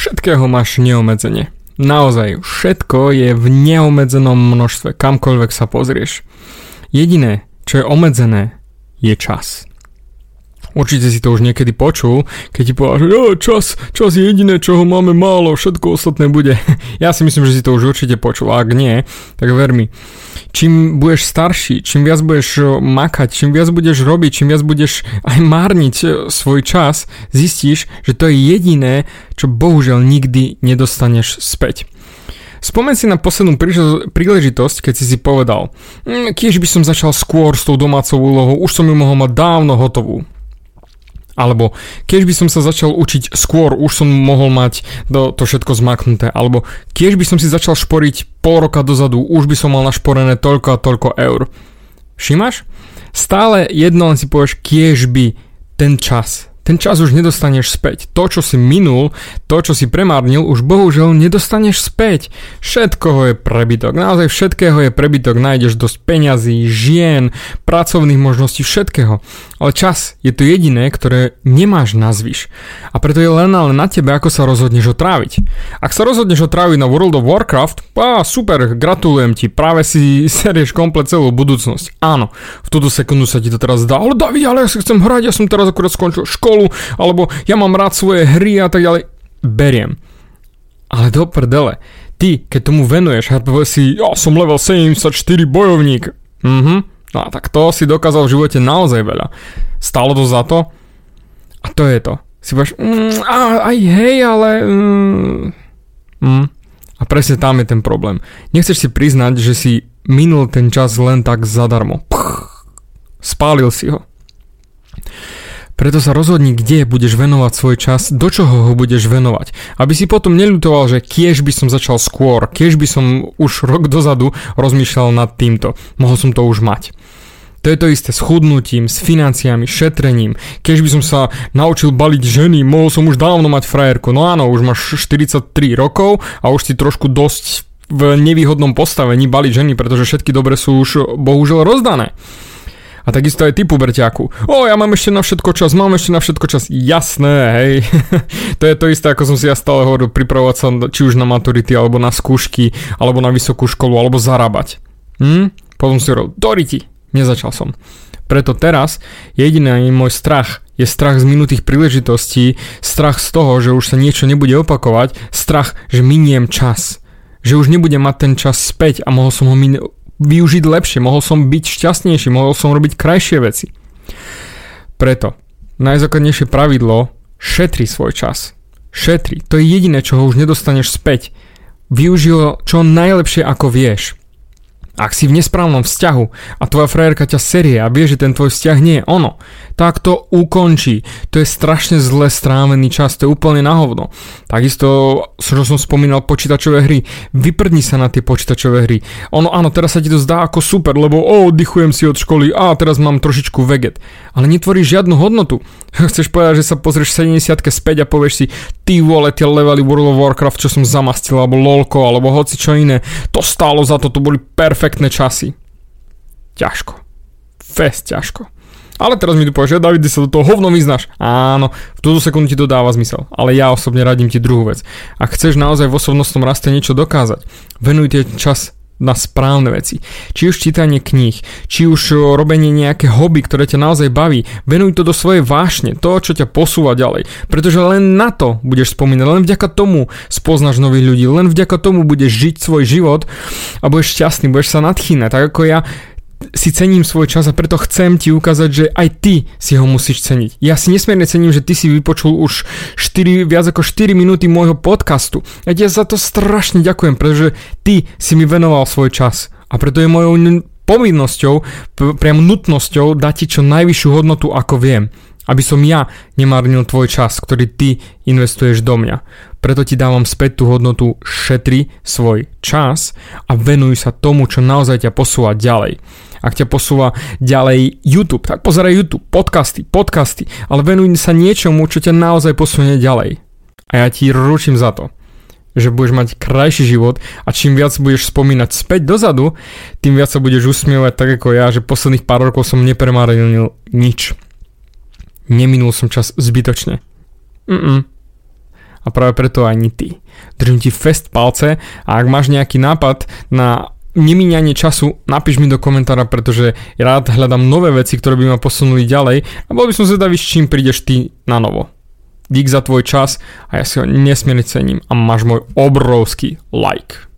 všetkého máš neomedzenie. Naozaj, všetko je v neomedzenom množstve, kamkoľvek sa pozrieš. Jediné, čo je obmedzené, je čas. Určite si to už niekedy počul, keď ti povedal, že čas, čas je jediné, čoho máme málo, všetko ostatné bude. Ja si myslím, že si to už určite počul, a ak nie, tak ver mi. Čím budeš starší, čím viac budeš makať, čím viac budeš robiť, čím viac budeš aj márniť e, svoj čas, zistíš, že to je jediné, čo bohužiaľ nikdy nedostaneš späť. Spomen si na poslednú príležitosť, keď si si povedal, hm, kiež by som začal skôr s tou domácou úlohou, už som ju mohol mať dávno hotovú. Alebo keď by som sa začal učiť skôr, už som mohol mať to, to všetko zmaknuté. Alebo keď by som si začal šporiť pol roka dozadu, už by som mal našporené toľko a toľko eur. Všimáš? Stále jedno len si povieš, kiež by ten čas, ten čas už nedostaneš späť. To, čo si minul, to, čo si premárnil, už bohužiaľ nedostaneš späť. Všetkoho je prebytok, naozaj všetkého je prebytok. Nájdeš dosť peňazí, žien, pracovných možností, všetkého. Ale čas je to jediné, ktoré nemáš na zvyš. A preto je len ale na tebe, ako sa rozhodneš ho tráviť. Ak sa rozhodneš ho tráviť na World of Warcraft, á, super, gratulujem ti, práve si serieš komplet celú budúcnosť. Áno, v túto sekundu sa ti to teraz dá, ale David, ale ja si chcem hrať, ja som teraz akurát skončil školu, školu, alebo ja mám rád svoje hry a tak ďalej. Beriem. Ale do prdele. Ty, keď tomu venuješ a si, ja som level 74 bojovník. Mhm. No a tak to si dokázal v živote naozaj veľa. Stalo to za to? A to je to. Si povieš, mm, aj hej, ale... Mm, mm. A presne tam je ten problém. Nechceš si priznať, že si minul ten čas len tak zadarmo. Pch, spálil si ho. Preto sa rozhodni, kde budeš venovať svoj čas, do čoho ho budeš venovať. Aby si potom neľutoval, že kiež by som začal skôr, kiež by som už rok dozadu rozmýšľal nad týmto. Mohol som to už mať. To je to isté s chudnutím, s financiami, šetrením. Keď by som sa naučil baliť ženy, mohol som už dávno mať frajerku. No áno, už máš 43 rokov a už si trošku dosť v nevýhodnom postavení baliť ženy, pretože všetky dobre sú už bohužiaľ rozdané. A takisto aj typu puberťáku. O, ja mám ešte na všetko čas, mám ešte na všetko čas. Jasné, hej. to je to isté, ako som si ja stále hovoril, pripravovať sa či už na maturity, alebo na skúšky, alebo na vysokú školu, alebo zarábať. Hm? Potom si hovoril, doriti. Nezačal som. Preto teraz jediný môj strach je strach z minutých príležitostí, strach z toho, že už sa niečo nebude opakovať, strach, že miniem čas. Že už nebudem mať ten čas späť a mohol som ho min- využiť lepšie, mohol som byť šťastnejší, mohol som robiť krajšie veci. Preto najzákladnejšie pravidlo šetri svoj čas. Šetri, to je jediné, čo ho už nedostaneš späť. Využij ho čo najlepšie ako vieš. Ak si v nesprávnom vzťahu a tvoja frajerka ťa serie a vie, že ten tvoj vzťah nie je ono, tak to ukončí. To je strašne zle strávený čas, to je úplne na hovno. Takisto, čo som spomínal, počítačové hry. Vyprdni sa na tie počítačové hry. Ono áno, teraz sa ti to zdá ako super, lebo o, oddychujem si od školy a teraz mám trošičku veget. Ale netvoríš žiadnu hodnotu. Chceš povedať, že sa pozrieš 70 späť a povieš si, ty vole, tie levely World of Warcraft, čo som zamastil, alebo lolko, alebo hoci čo iné, to stálo za to, to boli perfektné časy. Ťažko. Fest ťažko. Ale teraz mi tu povieš, že David, sa do toho hovno vyznáš. Áno, v túto sekundu ti to dáva zmysel. Ale ja osobne radím ti druhú vec. Ak chceš naozaj v osobnostnom raste niečo dokázať, venujte čas na správne veci. Či už čítanie kníh, či už robenie nejaké hobby, ktoré ťa naozaj baví, venuj to do svojej vášne, to, čo ťa posúva ďalej. Pretože len na to budeš spomínať, len vďaka tomu spoznáš nových ľudí, len vďaka tomu budeš žiť svoj život a budeš šťastný, budeš sa nadchýnať. Tak ako ja si cením svoj čas a preto chcem ti ukázať, že aj ty si ho musíš ceniť. Ja si nesmierne cením, že ty si vypočul už 4, viac ako 4 minúty môjho podcastu. Ja ti za to strašne ďakujem, pretože ty si mi venoval svoj čas. A preto je mojou povinnosťou, priam nutnosťou dať ti čo najvyššiu hodnotu, ako viem. Aby som ja nemárnil tvoj čas, ktorý ty investuješ do mňa. Preto ti dávam späť tú hodnotu, šetri svoj čas a venuj sa tomu, čo naozaj ťa posúva ďalej. Ak ťa posúva ďalej YouTube, tak pozeraj YouTube, podcasty, podcasty, ale venuj sa niečomu, čo ťa naozaj posunie ďalej. A ja ti ručím za to, že budeš mať krajší život a čím viac budeš spomínať späť dozadu, tým viac sa budeš usmievať tak ako ja, že posledných pár rokov som nepremárnil nič. Neminul som čas zbytočne. Mm-mm. A práve preto ani ty. Držím ti fest palce a ak máš nejaký nápad na nemíňanie času, napíš mi do komentára, pretože rád hľadám nové veci, ktoré by ma posunuli ďalej a bol by som zvedavý, s čím prídeš ty na novo. Dík za tvoj čas a ja si ho nesmierne cením a máš môj obrovský like.